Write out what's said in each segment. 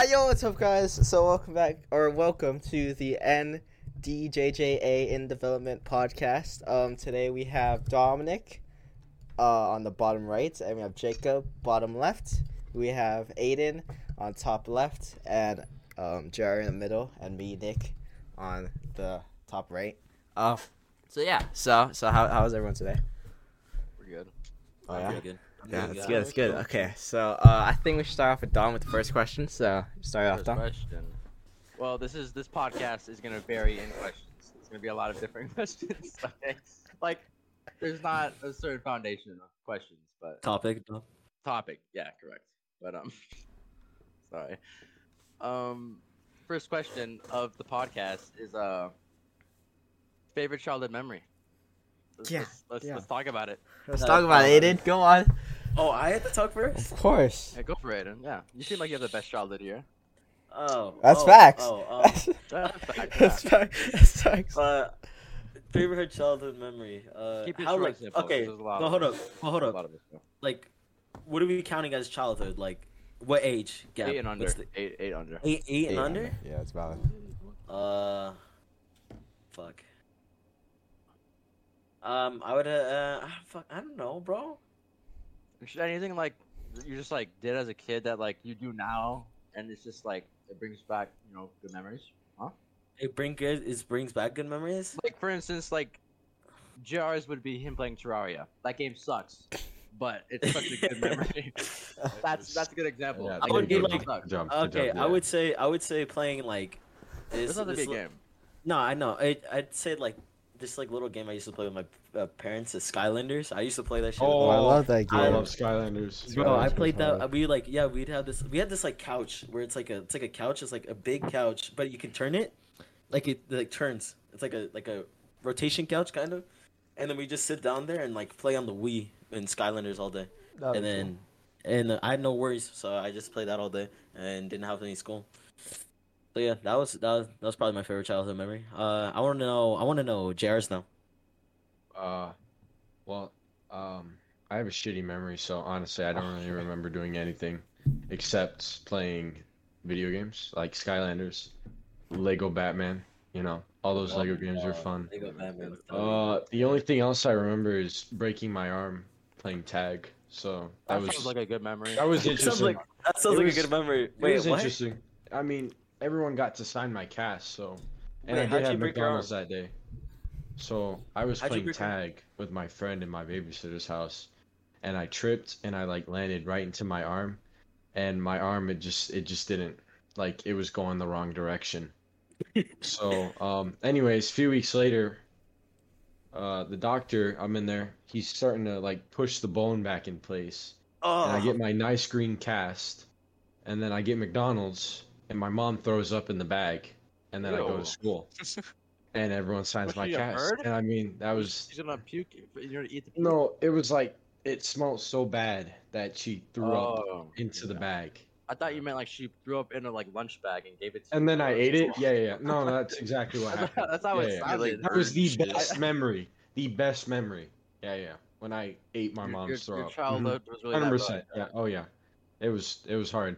Uh, yo, what's up, guys? So, welcome back, or welcome to the NDJJA in Development podcast. Um, today we have Dominic uh, on the bottom right, and we have Jacob bottom left. We have Aiden on top left, and um, Jerry in the middle, and me, Nick, on the top right. Uh, so yeah, so so how how was everyone today? We're good. Oh yeah. Pretty good. Yeah, Pretty that's good. good. That's good. Okay, so uh, I think we should start off with Dom with the first question. So start off, First Dom. question. Well, this is this podcast is gonna vary in questions. It's gonna be a lot of different questions. Like, there's not a certain foundation of questions, but Topic. no? topic. Yeah, correct. But um, sorry. Um, first question of the podcast is uh, favorite childhood memory. Let's, Yeah, let's let's, yeah. let's talk about it. Let's Uh, talk about it, Aiden. Go on. Oh, I had to talk first. Of course. Yeah, go for it. Aiden. Yeah, you seem like you have the best childhood here. Oh, That's oh, facts. Oh, oh. That's That's fact, that's yeah. fact- that's facts. Uh, favorite childhood memory. Uh, Keep it how short like simple, okay? 'cause there's a lot No, of hold up. Well, hold up. lot of us. know. Like, what are we counting as childhood? Like, what age? gap? Eight and under. The- Eight, eight under. eight, eight and under. Yeah, it's valid. Uh, fuck. Um, I would uh, uh fuck, I don't know, bro. Should anything like you just like did as a kid that like you do now, and it's just like it brings back you know good memories. Huh? It bring good. It brings back good memories. Like for instance, like JR's would be him playing Terraria. That game sucks, but it's such a good memory. that's that's a good example. Yeah, I would be like- sucks. good job, good Okay, I would say I would say playing like It's this. not a this big game. No, I know. I I'd say like this like little game I used to play with my uh, parents is Skylanders. I used to play that shit. Oh, my- I love that game. I love Skylanders. Bro, I Skylanders played was that. We like yeah, we'd have this. We had this like couch where it's like a it's like a couch. It's like a big couch, but you can turn it, like it like turns. It's like a like a rotation couch kind of, and then we just sit down there and like play on the Wii and Skylanders all day. and then and uh, I had no worries, so I just played that all day and didn't have any school. So yeah, that was that was that was probably my favorite childhood memory. Uh, I want to know I want to know JR's now. Uh, well, um, I have a shitty memory, so honestly, I don't really remember doing anything except playing video games like Skylanders, Lego Batman. You know, all those Lego games are fun. Lego Batman. Uh, the only thing else I remember is breaking my arm playing tag. So that That was sounds like a good memory. that was That sounds interesting. like that sounds It like was- a good memory. It Wait, was what? interesting. I mean, everyone got to sign my cast, so and Wait, I did have McDonald's that day. So I was How'd playing break your- tag with my friend in my babysitter's house, and I tripped and I like landed right into my arm, and my arm it just it just didn't like it was going the wrong direction. so um, anyways, a few weeks later, uh, the doctor I'm in there, he's starting to like push the bone back in place Oh, and I get my nice green cast, and then I get McDonald's, and my mom throws up in the bag, and then I go to school, and everyone signs Was my she cast, bird? and I mean that was She's gonna puke. You're gonna eat the puke. no, it was like it smelled so bad that she threw up Oh, into the bag, I thought you meant like she threw up in a like lunch bag and gave it to and you. then I ate it. cool. Yeah, yeah, yeah. No, that's exactly what happened. That's how it Yeah, yeah. sounded. That was the Shit. best memory. The best memory. Yeah, yeah. When I ate my Your- mom's your, throw your up. Mhm. childhood was really that Hundred bad. percent. Yeah. Oh yeah. It was. It was hard.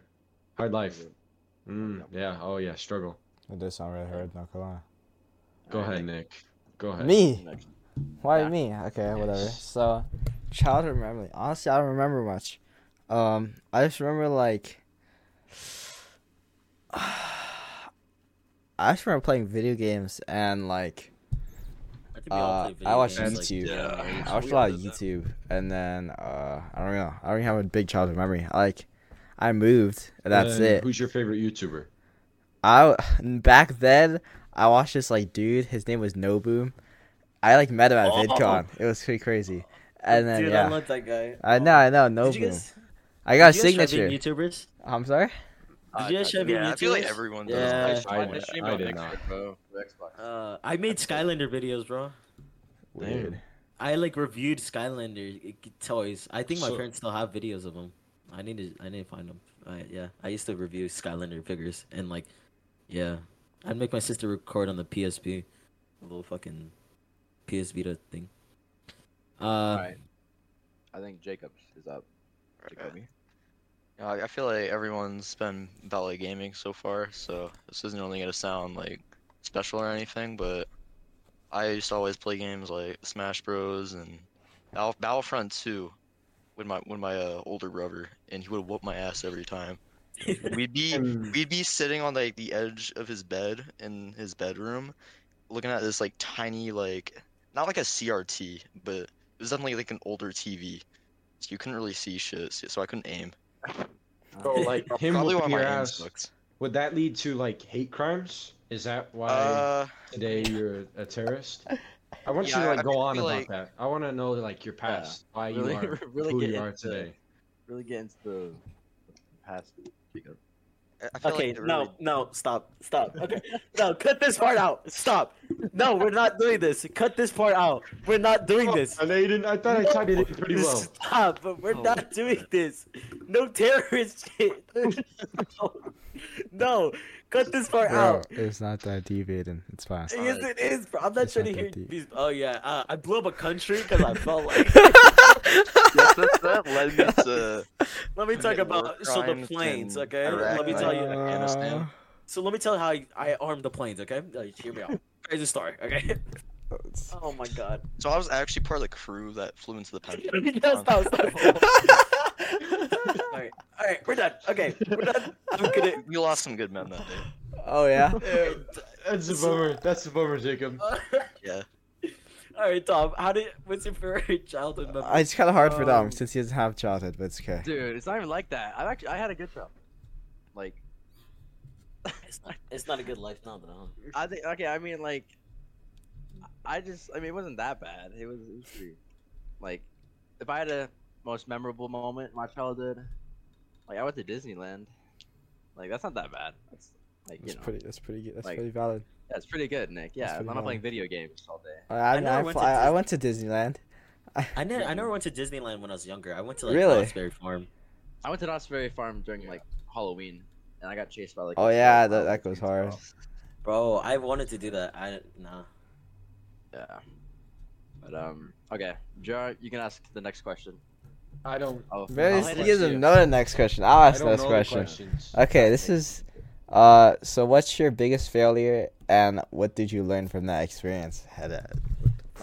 Hard life. Mm, yeah. Oh yeah. Struggle. It does sound really hard, not gonna lie. Go Alright, ahead, Nick. Go ahead. Me? next. Why Yeah. me? Okay, whatever. So, childhood memory. Honestly, I don't remember much. Um, I just remember like, I just remember playing video games and like, I think we all uh, play video I watched games, like, YouTube. Yeah. I watched a lot of YouTube, and then uh, I don't know. I don't even have a big childhood memory. Like, I moved, that's And it. Who's your favorite YouTuber? I back then I watched this like dude. His name was Nobu. I like met him at Oh. VidCon. It was pretty crazy. And then Dude, I yeah, love that guy. I know, I know, Did you guys, I got a did you guys signature. YouTubers? I'm sorry. Did you guys try being Yeah, I feel like YouTubers? everyone Yeah. does. I- I, I, stream I did Xbox, not. Xbox. Uh, I made Skylander videos, bro. Weird. I like reviewed Skylander toys. I think my So- parents still have videos of them. I need to. I need to find them. I, yeah, I used to review Skylander figures and like, yeah, I'd make my sister record on the PSP, a little fucking PS Vita thing. Uh, Alright. I think Jacobs is up. Jacoby. Yeah, I I feel like everyone's been about like gaming so far, so this isn't only gonna sound like special or anything, but I used to always play games like Smash Bros. and Battlefront 2 with my with my uh, older brother, and he would whoop my ass every time. We'd be we'd be sitting on like the edge of his bed in his bedroom, looking at this like tiny like not like a CRT, but it was definitely like an older TV. So you couldn't really see shit, so so I couldn't aim. So like him Probably whooping my your ass, sucks. would that lead to like hate crimes? Is that why Uh, today you're a terrorist? I want Yeah, you to I like go on about like- that. I want to know like your past, why really- you are really who get you are into- today. Really get into the, the past. Jacob. I- I feel Okay, like no, really- no, stop, stop. Okay, no, cut this part out. Stop. No, we're not doing this. Cut this part out. We're not doing oh, this. And they didn't. I thought I typed it in pretty well. Stop, but we're Oh. not doing this. No terrorist shit. no. no, cut this part out. it's not that deviating. It's fine. Yes, it is, bro. I'm not It's trying to hear that deep. these. Oh yeah, uh, I blew up a country because I felt like. yes, that, that led me to Let me talk about so the planes, okay? Iraq Let me tell you. Afghanistan. So let me tell you how I, I armed the planes, okay? Uh, hear me out. Crazy story, okay? Oh my god. So I was actually part of the crew that flew into the Pentagon. no, stop, stop. Alright, alright, we're done. Okay, we're done. I'm gonna. We lost some good men that day. oh yeah. Yeah, that's a bummer. That's a bummer, Jacob. Yeah. Alright, Tom, how did what's your favorite childhood memory? Uh, it's kind of hard for Dom Um, since he doesn't have childhood, but it's okay. Dude, it's not even like that. I actually I had a good job. Like It's not, it's not a good life now, though. I think okay. I mean like I just I mean it wasn't that bad. It was it was pretty like if I had a most memorable moment in my childhood, like I went to Disneyland. Like that's not that bad. That's like you That's know pretty. That's pretty good. That's like- pretty valid. that's pretty good, Nick. Yeah, I'm not playing video games all day. I, I, I never I, went I, to I went to Disneyland. I never, I never went to Disneyland when I was younger. I went to like Really? Knott's Berry Farm. I went to Knott's Berry Farm during like Halloween, and I got chased by like. Oh yeah, that, that goes hard. Bro, I wanted to do that. I nah. Yeah. But um, okay, Jar, you can ask the next question. I don't. Oh, Very, I'll he doesn't know the next question. I'll ask the next question. questions. Okay, this is. Uh, so what's your biggest failure, and what did you learn from that experience? Had a.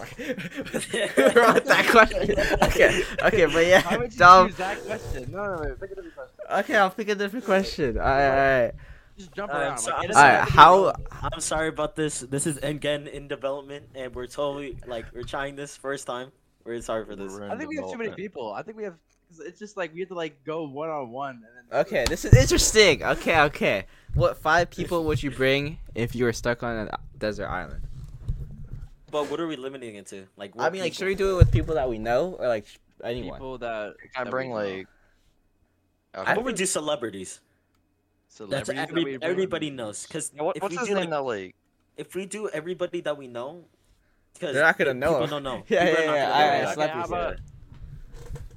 Wrote that question. Okay, okay, but Why yeah, would you Dom. choose that question? No, no, no, pick a different question. Okay, I'll pick a different question. All right, all right. Just jump Uh, around. so like, I'm it right, have to be how- I'm sorry about this. This is again in development, and we're totally like we're trying this first time. We're sorry for this. I think we have too many people. I think we have. 'cause It's just like we have to like go one on one. Okay, this is interesting. Okay, okay. What five people would you bring if you were stuck on a desert island? But what are we limiting it to? Like, I what mean, like, should we do it with people that we know or like anyone? People that. I that bring we know. like. How about we do celebrities? That's Celebrities that every, we everybody knows. Because Yeah, what, if what's we his do name like, that like? if we do everybody that we know, because They're not gonna know People him. don't know. Yeah, People yeah, yeah, alright. Okay, how about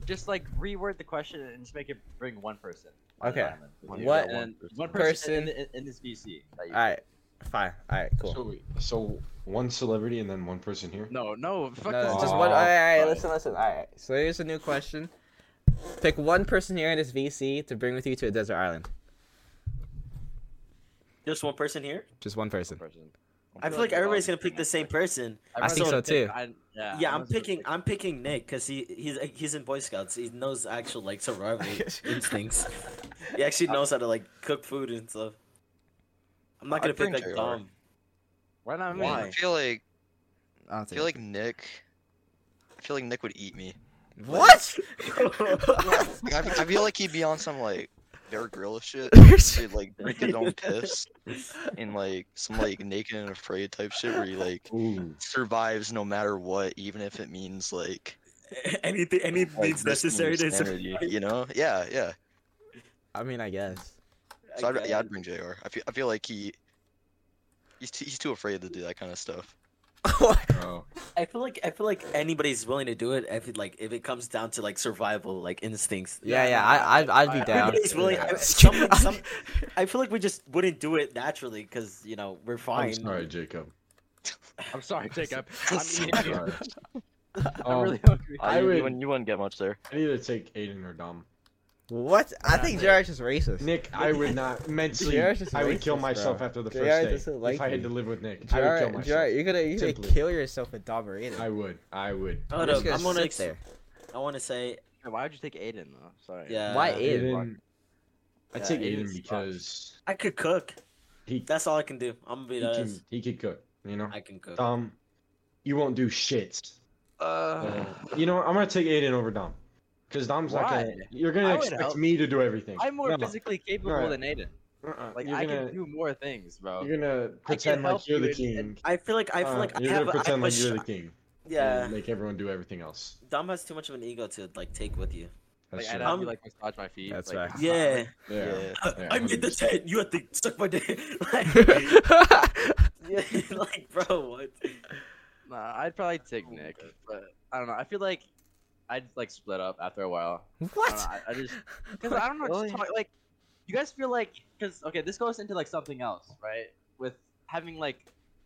just like reword the question and just make it bring one person. Okay. One- What- And one person- person in, in, in this VC. All right, fine. All right, cool. So, wait, so one celebrity and then one person here. No, no, fuck No, this. just one. All right, all right, listen, listen. All right. So here's a new question. Pick one person here in this VC to bring with you to a desert island. Just one person here. Just one person. person. I feel like everybody's gonna pick the same person. I think so, too. I, yeah, Yeah, I'm picking. pick- I'm picking Nick because he he's he's in Boy Scouts. He knows actual like survival instincts. He actually knows how to like cook food and stuff. I'm not I'd gonna pick like JR. Dom. Why not me? Why? I feel like I'll I feel like Nick. I feel like Nick would eat me. what? I, I feel like he'd be on some like Bear Grylls shit. He'd like drink his own piss and like some like naked and afraid type shit where he like Ooh. survives no matter what, even if it means like, anything, any like means necessary to survive. you know? Yeah, yeah. I mean, I guess. So I'd, yeah, I I'd bring Jr. I feel I feel like he he's too, he's too afraid to do that kind of stuff. Oh. I feel like I feel like anybody's willing to do it if it like if it comes down to like survival like instincts. yeah, yeah. I, I'd, I'd be I- down. Everybody's willing. I, some, some, I feel like we just wouldn't do it naturally because you know we're fine. I'm sorry, Jacob. I'm sorry, Jacob. I'm Sorry. eating you. Sorry. I'm Um, really hungry. Uh, I you, would- you, wouldn't, you wouldn't get much there. I need to take Aiden or Dom. What? I think Yeah. Jared's just racist. Nick, I would not mentally. Jared's just I would kill myself bro. after the Jared first day. doesn't like if I had you. to live with Nick, I would kill Jared, myself. Jared, you're gonna you're gonna kill yourself with dominated. I would. I would. Hold just up, I'm gonna. sit there. I want to say, Why would you take Aiden though? Sorry. yeah. Why Aiden? Aiden. I Yeah, take Aiden Aiden because I could cook. he That's all I can do. I'm gonna be he honest. can he could cook. You know. I can cook. Dom, you won't do shit. Uh, Uh, you know what? I'm gonna take Aiden over Dom, because Dom's not Why? gonna. You're gonna I would expect help. me to do everything. I'm more No, physically capable No. than Aiden. uh-uh. Like you're I gonna can do more things, bro. you're gonna pretend help like you're you the in- king. I feel like I feel Uh, like I you're have. gonna a- I pretend have a like you're sh- the king. Yeah. and make everyone do everything else. Dom has too much of an ego to like take with you. That's Like I'd true. have Um, you like massage my feet. That's like, right. Yeah. yeah. Yeah, I made the 100%. ten. You have to suck my dick. like, yeah, like, bro, what? Nah, I'd probably take Oh Nick, but I don't know. I feel like I'd like split up after a while. I what? know, I, I just because I don't know. Really? Just talk, like, you guys feel like because okay, this goes into like something else, right? With having like,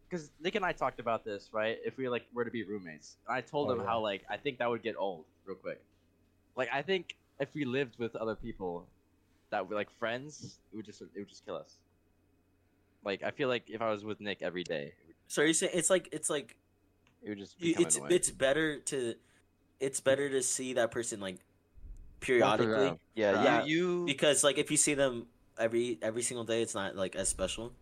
because Nick and I talked about this, right? If we like were to be roommates, and I told Oh, him yeah. how like I think that would get old real quick. Like I think if we lived with other people that were like friends, it would just it would just kill us. Like I feel like if I was with Nick every day, it would, So you're saying it's like it's like it would just it's annoying. it's better to it's better to see that person like periodically. Yeah, Yeah. you, you because like if you see them every every single day, it's not like as special.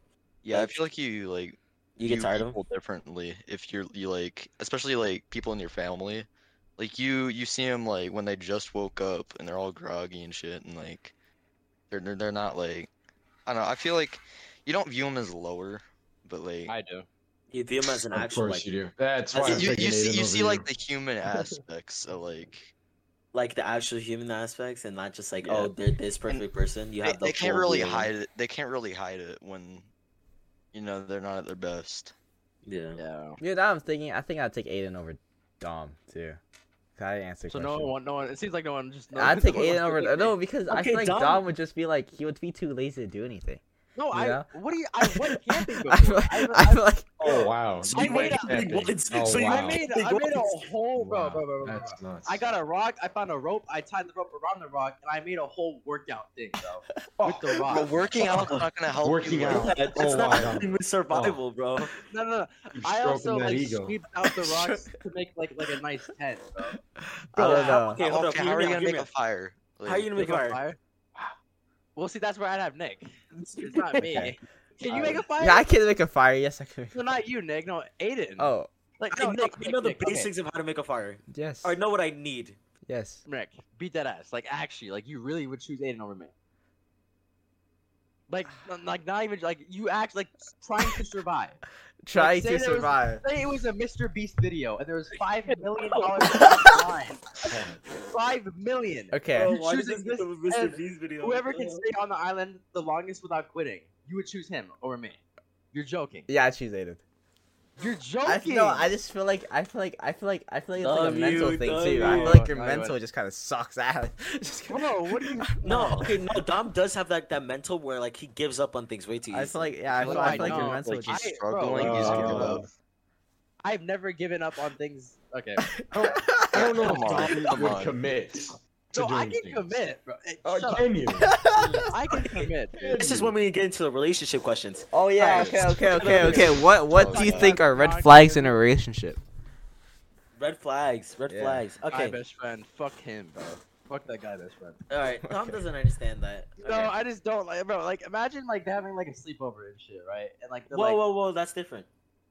yeah, I feel like you like You get tired of them. people differently if you're you like especially like people in your family like you you see them like when they just woke up and they're all groggy and shit and like they're they're, they're not like i don't know i feel like you don't view them as lower but like I do. You view them as an Of actual course like you do. That's As why you, you see you over see like the human aspects of like like the actual human aspects and not just like Yeah. oh they're this perfect person. You they, have the they can't really view hide it they can't really hide it when you know they're not at their best Yeah. Yeah. Yeah, now I'm thinking. I think I'd take Aiden over Dom too. 'Cause I answered. So no one, no one. It seems like no one just. No, I'd take no Aiden over. take No, me. because I Okay, feel like Dom- Dom would just be like he would be too lazy to do anything. No, I. Yeah. What do you? I went camping before. I feel like, I, I feel like Oh wow. So you made a- camping Epic. once. Oh, so you wow. I made. A, I made a whole, bro, Wow, bro, bro, bro, bro. That's nuts. I got a rock. I found a rope. I tied the rope around the rock, and I made a whole workout thing, bro, oh, with the rock. but working out's not gonna help Working you, out. like- Yeah, it's Oh, not wow. helping with survival, bro. Oh. No, no, no. I also that like ego. sweeped out the rocks to make like like a nice tent, bro. I don't know. Okay, hold up. okay hear how are you gonna make a fire How are you gonna make Make a a fire? fire? Well, see, that's where I'd have Nick. It's it's not me. Okay. Can you make a fire? yeah, I can make a fire. Yes, I can. No, not you, Nick. No, Aiden. Oh like I know, Nick. I Nick, know the Nick, okay. basics of how to make a fire. yes, I know what I need. yes. Nick, beat that ass. Like actually, like you really would choose Aiden over me. Like, like not even like you act like trying to survive. Trying say to there was- survive. Say it was a Mr. Beast video and there was five million dollars online. Five million. Okay. Bro, why choosing this this Mr. Beast video? Whoever can oh. stay on the island the longest without quitting, you would choose him over me. You're joking. Yeah, I choose Aiden. You're joking. I no, I just feel like I feel like I feel like I feel like it's like a mental you, thing love too. I feel like your Go mental just kind of sucks ass. Just No, no, what do you? No, okay, no. Dom does have that that mental where like he gives up on things way too easily. I feel like yeah, I feel, I I feel like your know, mental like, just. he's I- bro, struggling, he's uh. I've never given up on things. Okay. I don't know Come on, if Dom would commit to No, doing I can things. commit, bro. Hey, Oh, can you? I can commit. dude. this is when we get into the relationship questions. Oh yeah, Alright. okay, okay, okay, okay. What what oh, do you Oh, think are red flags in a relationship? Red flags, red Yeah. flags. My Okay, best friend. Fuck him, bro. Fuck that guy, best friend. all right. Tom Okay. doesn't understand that. No, I just don't like, bro. Like, imagine like having like a sleepover and shit, right? And like, Whoa, like, whoa, whoa! That's different.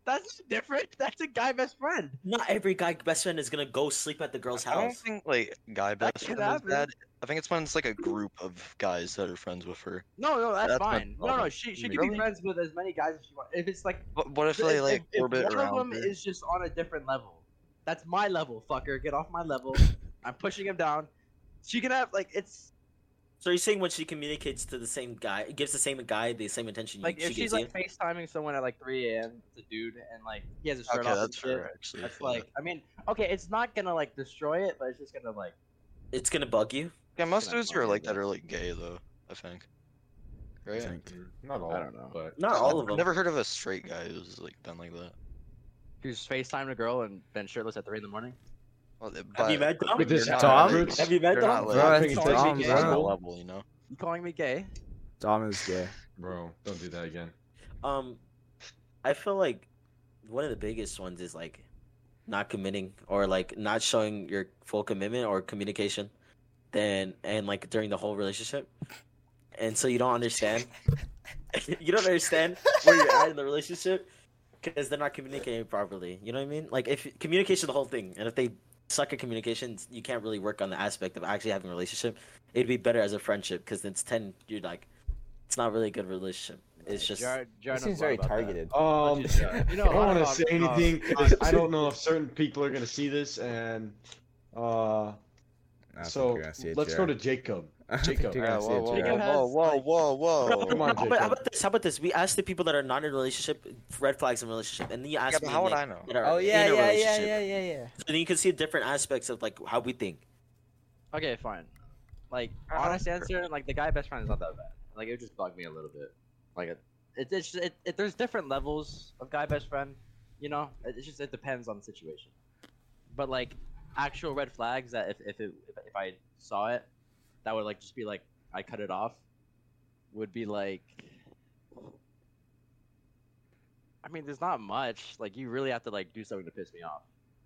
That's different. That's a guy best friend. Not every guy best friend is gonna go sleep at the girl's I don't house. think like guy best can friend is happen. bad. I think it's when it's like a group of guys that are friends with her. No, no, that's, That's fine. No, no, problem. she she can be friends with as many guys as she wants. If it's like, What, what if if, they like if, if orbit one of them her? is just on a different level, that's my level, fucker. Get off my level. I'm pushing him down. She can have like it's So you're saying when she communicates to the same guy, gives the same guy the same attention like she if she's gives like you? FaceTiming someone at like 3 a.m. It's a dude and like he has a shirt Okay, off. that's and shit, fair actually. That's yeah. like, I mean, okay, it's not gonna like destroy it, but it's just gonna like. It's gonna bug you. yeah, most dudes who are like that are like gay though. I think. Right. Not all. I don't know. But Not all of them. never heard of a straight guy who's like done like that. Who's FaceTimed a girl and been shirtless at 3 in the morning? Well, Have you met Tom? With this you're not- Have you met You're Dom? not Bro, like it's you're bro. on level, you know. You calling me gay? Tom is gay. Bro, don't do that again. Um, I feel like one of the biggest ones is like not committing or like not showing your full commitment or communication, then and like during the whole relationship, and so you don't understand. you don't understand where you're at in the relationship because they're not communicating properly. You know what I mean? Like if communication, the whole thing, and if they suck at communication, you can't really work on the aspect of actually having a relationship. It'd be better as a friendship because it's ten. You're like, it's not really a good relationship. It's just Jared, Jared This seems very about that. targeted. Um, You know, I don't want to say anything uh, I don't know if certain people are gonna see this, and uh, so think you're gonna see it, let's go to Jared. Jacob. I don't think Jacob. Yeah, whoa, whoa, Jacob has, whoa, whoa, whoa, whoa. Come on, how, about, how about this? How about this? We asked the people that are not in a relationship red flags in a relationship, and then you Yeah, asked but me how would Nick, I know? are Oh yeah, yeah, yeah, yeah, yeah, yeah. So then you can see different aspects of like how we think. Okay, fine. Like Uh, honest answer, like the guy best friend is not that bad. Like it would just bug me a little bit. Like it, it, it's just, it, it there's different levels of guy best friend. You know, it, it's just it depends on the situation. But like actual red flags that if if it, if, if I saw it, that would like just be like I cut it off. Would be like. I mean, there's not much. Like you really have to like do something to piss me off.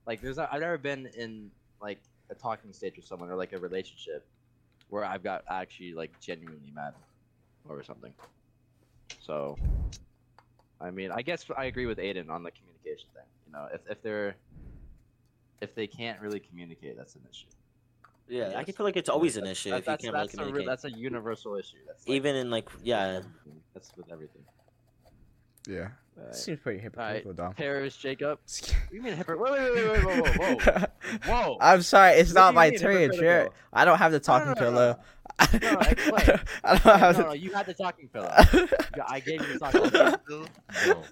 Like there's not, I've never been in like a talking stage with someone or like a relationship where I've got actually like genuinely mad over something. So, I mean, I guess I agree with Aiden on the communication thing. You know, if if they're if they can't really communicate, that's an issue. Yeah, I can feel like it's always an issue that- if you that's, can't really that's a that's a universal issue. That's like, Even in like yeah, that's with everything. Yeah. Alright. Seems pretty hypocritical, Dom. Paris, Jacob. Do you mean hypocrite? Wait, wait, wait, wait, wait, whoa, whoa, whoa, whoa. I'm sorry, it's What not my turn, hypocritical? Jared. I don't have the talking no, no, pillow. No, explain. I don't have no, no, the. you had the talking pillow. I gave you the talking pillow. Bro,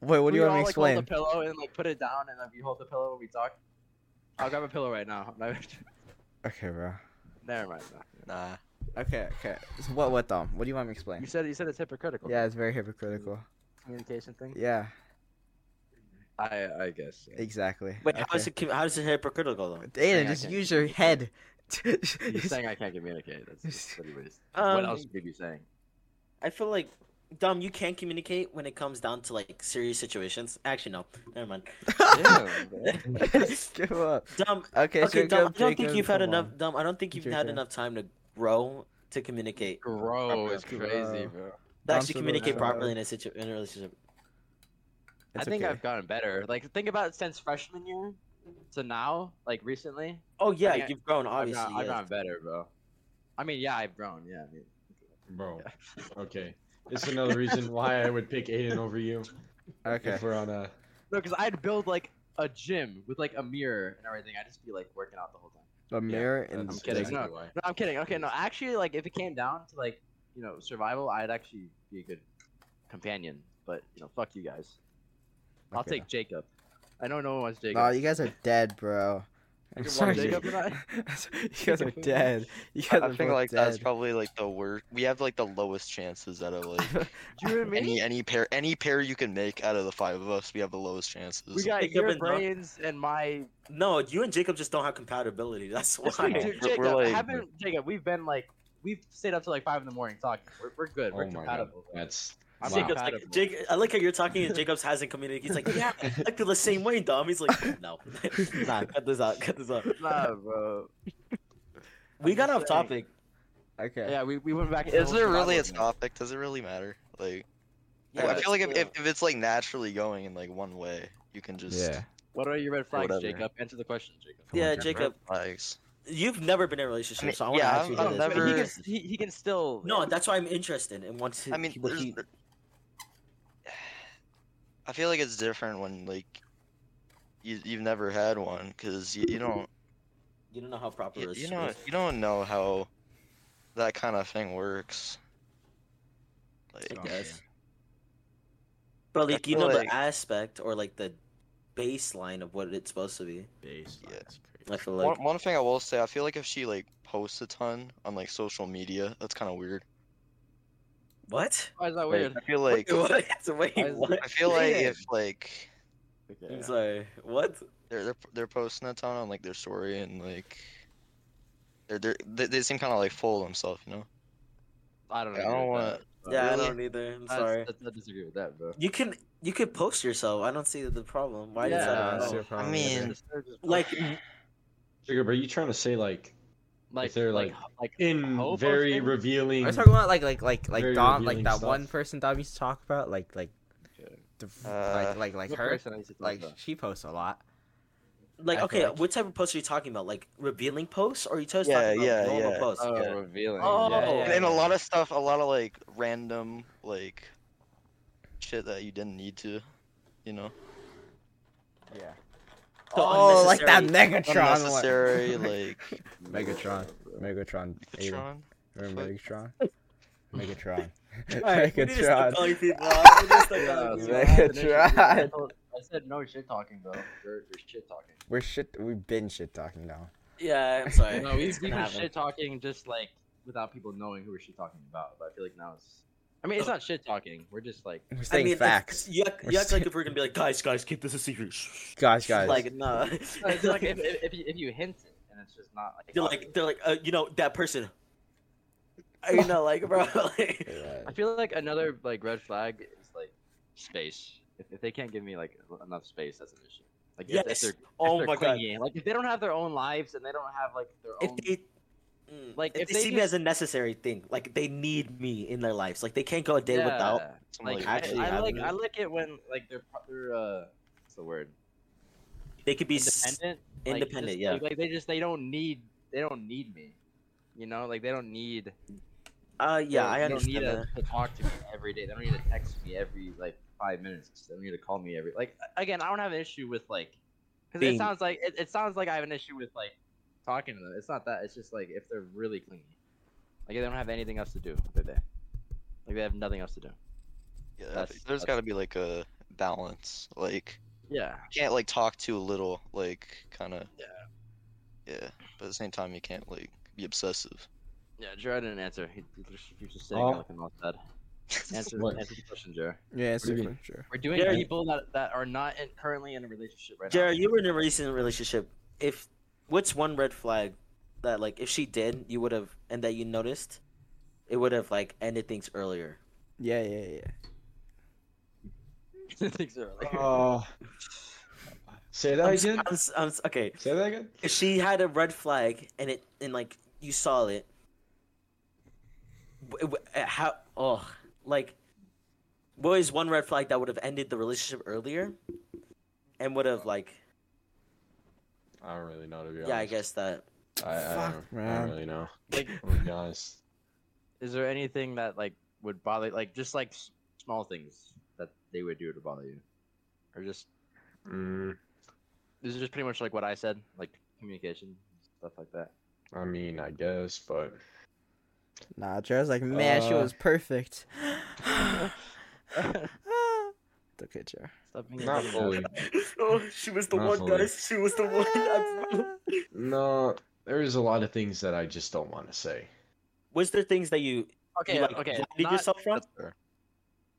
Wait, what do you we want me to all, explain? Like, hold the pillow and like put it down, and then we hold the pillow when we talk. I'll grab a pillow right now. Okay, bro. Never mind. No. Nah. Okay, okay. So what, what, Dom? What do you want me to explain? You said you said it's hypocritical. Yeah, it's very hypocritical. communication thing. Yeah, I I guess. exactly. Wait, okay. how is it com- how is it hypocritical though? Dana, just use your head. You're saying I can't communicate. That's, that's what he was. what Um, else would you be saying? I feel like Dom, you can't communicate when it comes down to like serious situations. Actually, no, never mind. Give up. Dom, Okay, okay, so Dom, I don't think you've had enough. on. Dom, I don't think you've had enough time to grow to communicate. Grow is crazy, bro. To Dom, actually communicate properly in a situ- in a relationship. It's I think okay. I've gotten better. Like think about it since freshman year to now, like recently. Oh yeah, think I- you've grown I've obviously. gotten, I've yes. gotten better, bro. I mean, yeah, I've grown. Yeah. I mean, bro. yeah. Okay. It's another reason why I would pick Aiden over you. Okay. If we're on a. No, because I'd build like a gym with like a mirror and everything. I'd just be like working out the whole time. A mirror Yeah, and that's kidding. No. No, I'm kidding. Okay, no, actually, like if it came down to like you know survival, I'd actually be a good companion. But you know, fuck you guys. I'll Okay. take Jacob. I know no one wants Jacob. Oh, you guys are dead, bro. I'm You sorry. Jacob you guys are dead. You guys I are think like dead. that's probably like the worst. We have like the lowest chances out of like Do you know what I mean? any any pair any pair you can make out of the five of us. We have the lowest chances. We got Jacob your and Doc- brains and my. No, you and Jacob just don't have compatibility. That's why. Dude, We're- Jacob, we're like- haven't Jacob? We've been like, we've stayed up till like five in the morning talking. We're, we're good. We're Oh compatible. That's. I'm. Jacob's compatible. like, Jake, I like how you're talking and Jacob's hasn't communicated. He's like, yeah, I feel the same way, Dom. He's like, no, nah, cut this out, cut this out. Nah, bro. We I'm got off topic. Okay. Yeah, we, we went back. to the Is there really a topic? Does it really matter? Like, Yeah, I feel like if, it's, if, if it's like naturally going in like one way, you can just Yeah. What are your red flags, Whatever. Jacob? Answer the question, Jacob. Yeah, Okay. Jacob, flags. you've never been in a relationship, I mean, so I want to yeah, ask you I've- this. I've he never- can, he, he can still. No, that's why I'm interested in what's. I mean, what there's- he, I feel like it's different when like you you've never had one because you, you don't you don't know how proper you, this you is. don't you don't know how that kind of thing works. Like, I guess. But like you know like- the aspect or like the baseline of what it's supposed to be. Baseline's I feel one, one thing I will say, I feel like if she like posts a ton on like social media, that's kind of weird. What? Why is that Like, weird? I feel like What? Wait, Why? I feel like Yeah. if like Okay. I'm sorry. What? they're they're they're posting a ton on like their story and like they're they're they, they seem kind of like full of themselves, you know. I don't know. I don't wanna- that, but Yeah, I don't either. I'm that's- sorry. that's- I disagree with that, bro. You can you could post yourself. I don't see the problem. Why Yeah, is that? don't a see no? a problem I mean, either. Just- they're just Like, Sugar, but are you trying to say like like they're, like like, like in very thing? revealing? Are you talking about like like like like Very Dom, like that stuff. one person Dom used to talk about, like like, the, Uh, like like like her, person I used to talk like about? she posts a lot. like I okay, like- what type of posts are you talking about? Like revealing posts, or are you just Yeah, talking about yeah, normal yeah. posts? Oh, Yeah. revealing. Oh, Yeah, yeah, and, and a lot of stuff, a lot of like random like shit that you didn't need to, you know, Yeah. So oh, like that unnecessary- Megatron one. unnecessary like Megatron, Megatron, Aiden. Megatron. Remember Megatron? Megatron. Alright, we need to stop Megatron. calling people out. We need to stop Yeah, calling so people I out. had an issue- Megatron. I said no shit talking though. You're, you're shit talking. We're shit. We've been shit talking now. Yeah, I'm sorry. No, we've, It's we've gonna been shit talking just like without people knowing who we're shit talking about. But I feel like now it's. I mean, it's not shit talking. We're just like. We're I saying mean, if- facts. You act, We're you act like if we're gonna be like, guys, guys, keep this a secret. Guys, guys. Like, no. No, it's like if, if, if, you, if you hint it and it's just not like. they're like, they're like, uh, you know, that person. You know, like, bro, like, I feel like another like red flag is like space. If, if they can't give me like enough space, that's an issue. Like if, if yes. they're, if Oh they're my god. like if they don't have their own lives and they don't have like their If own. they, mm, Like, like, if if they, they see me as a necessary thing, like they need me in their lives, like they can't go a day without. Yeah. Some, Like, like, actually I, having like it. I like it when like they're they're uh what's the word They could be s- independent. Like, independent, just- yeah. Like, like they just they don't need they don't need me. You know, like they don't need. Uh, yeah, they, I they don't need that. to, to talk to me every day. They don't need to text me every like five minutes. They don't need to call me every like. Again, I don't have an issue with like, because it sounds like it, it sounds like I have an issue with like talking to them. It's not that. It's just like if they're really clingy, like they don't have anything else to do with their day. Like they have nothing else to do. yeah, that's- there's that's- got to be like a balance. Like, Yeah. you can't like talk too little, like kind of. Yeah. Yeah, but at the same time, you can't like be obsessive. Yeah, Jared didn't answer. He, he just, he was just saying Oh. like all said. Answer, What? answer the question, Jared. yeah, answer What do you super mean? sure. We're doing Jared- people that, that are not in, currently in a relationship right Jared, now. Jared, you were in a recent relationship. If what's one red flag that like if she did, you would have, and that you noticed, it would have like ended things earlier. Yeah, yeah, yeah. Things are like- Uh, say that I'm s- again. I'm s- I'm okay, Say that again. if she had a red flag and it and like you saw it, w- w- uh, how oh like what is one red flag that would have ended the relationship earlier, and would have like I don't really know to be honest. yeah I guess that I, I, Fuck, don't, I man. don't really know. like, I'm gonna be honest. is there anything that like would bother, like just like s- small things that they would do to bother you, or just Mm, this is just pretty much like what I said, like communication stuff like that. I mean, I guess, but Nah, Jared's like, man, she Uh, was perfect. okay, Jared. Stop being not fully. oh she was the Not one fully. guys she was the one. I- No, there's a lot of things that I just don't want to say. was there things that you Okay, you, like, okay. blinded Not, yourself from? That's fair.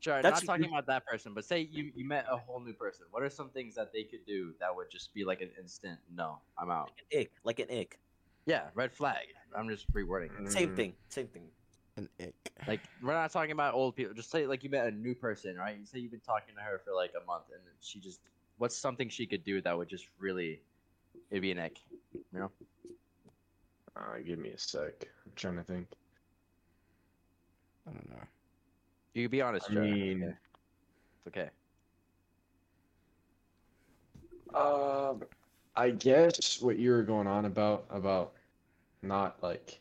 Jared, That's- not talking about that person, but say you, you met a whole new person. What are some things that they could do that would just be like an instant, no, I'm out? An ick, like an ick. Yeah, red flag. I'm just rewording it. Same Mm, thing, same thing. An ick. Like we're not talking about old people. Just say like you met a new person, right? You say you've been talking to her for like a month, and she just what's something she could do that would just really it'd be an ick, you know? Uh, give me a sec. I'm trying to think. I don't know. You can be honest, I Jared. mean- okay? it's okay. Um, I guess what you were going on about about not like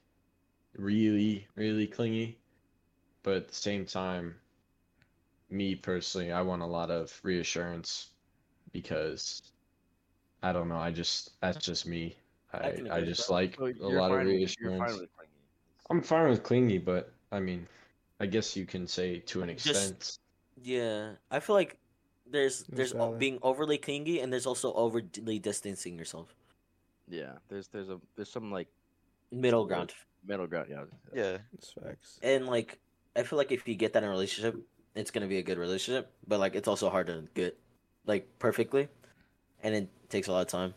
really really clingy, but at the same time, me personally, I want a lot of reassurance because I don't know. I just that's just me. I I I just that. like So a lot of fine with- reassurance. Fine. I'm fine with clingy, but I mean, I guess you can say to an Just- extent. Yeah, I feel like there's there's o- being overly clingy and there's also overly distancing yourself. Yeah, there's there's a there's some like Middle ground. Middle ground. Yeah. Yeah, It's facts. And like I feel like if you get that in a relationship, it's gonna be a good relationship. But like it's also hard to get like perfectly. and it takes a lot of time.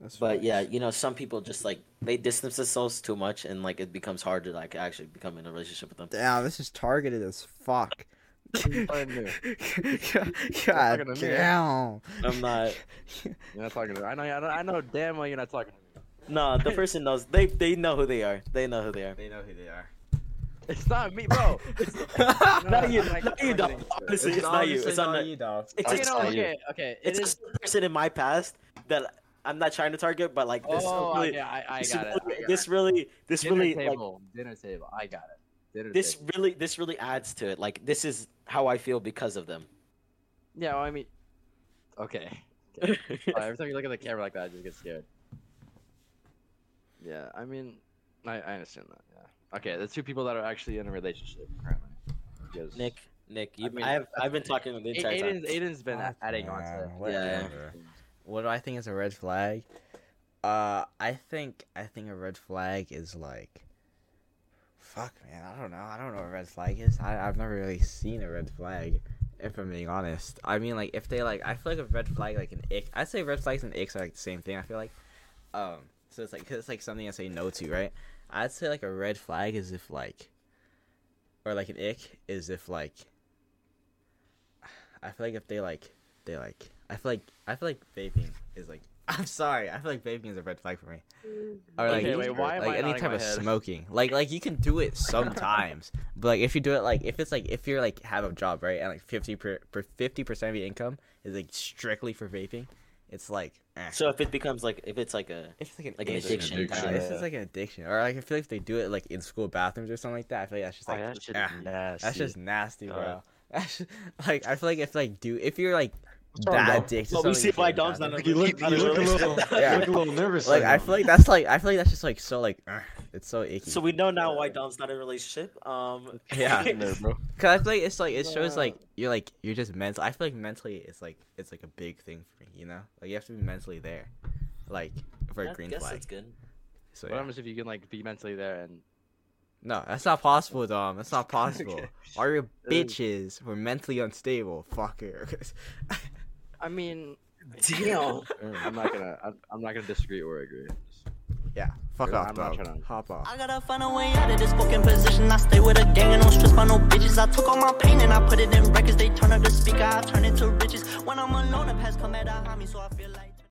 That's But facts. yeah, you know, some people just like they distance themselves too much, and like it becomes hard to like actually become in a relationship with them. Damn, this is targeted as fuck. talking to me. God talking to me. damn. I'm not. You're not talking to me. I know. I know, I know damn well you're not talking to me. No, the person knows. They they know who they are. They know who they are. They know who they are. It's not me, bro. It's Not you. like, Not you, I'm dog. Honestly, it's not you. It's not you, dog. It's Okay, just no, not okay, okay. It It's is. a person in my past that I'm not trying to target, but like this Oh, really, okay, I, I this, got it. really I got this it. really, this dinner really, like, table. dinner table. I got it. Dinner this table. really, this really adds to it. Like this is how I feel because of them. Yeah, well, I mean. Okay. okay. Alright, every time you look at the camera like that, I just get scared. Yeah, I mean, I, I understand that. Yeah. Okay, the two people that are actually in a relationship currently. Because Nick, Nick, you, I mean, I have, that's- I've been talking the A- entire time. Aiden's, Aiden's been Fuck, adding on man, to. whatever. What do I think is a red flag? Uh, I think I think a red flag is like, fuck, man. I don't know. I don't know what a red flag is. I I've never really seen a red flag. If I'm being honest, I mean, like, if they like, I feel like a red flag, like an ick. I'd say red flags and icks are like the same thing. I feel like, um, so it's like, cause it's like something I say no to, right? I'd say like a red flag is if like, or like an ick is if like, I feel like if they like, they like, I feel like I feel like vaping is like. I'm sorry. I feel like vaping is a red flag for me. Or like, Okay, wait, why am like any type of head? smoking. Like like you can do it sometimes, but like if you do it like if it's like if you're like have a job right and like fifty per fifty percent of your income is like strictly for vaping, it's like eh. So if it becomes like, if it's like a, If it's like an, like an addiction, addiction, uh, kinda. This is like an addiction, or like I feel like if they do it like in school bathrooms or something like that. I feel like that's just Oh, like yeah, that shit ah, nasty. that's just nasty, bro. God. That's just, like I feel like if like do if you're like wrong, that dick. addicted, to Well, we see you why should Dom's not not a it. You look, you look a little, Yeah. look a little nervous. like right I now. feel like that's like I feel like that's just like so like uh, it's so icky. so we know now why Dom's not in a relationship. Um, Yeah. No, bro. Cause I feel like it's like it shows like you're like you're just mental. I feel like mentally it's like it's like a big thing for me. You know, like you have to be mentally there, like for a I green guess flag. that's good. So What yeah. happens if you can like be mentally there and no, that's not possible, Dom. That's not possible. Okay. All your bitches were mentally unstable, fucker. I mean, Damn. I'm not gonna I'm, I'm not gonna disagree or agree. yeah, fuck Yeah, off, I'm not dog. trying to- Hop off. I gotta find a way out of this fucking position. I stay with a gang and don't stress by no bitches. I took all my pain and I put it in records. They turn up the speaker, I turn it to riches. When I'm alone, the past come at behind me, so I feel like.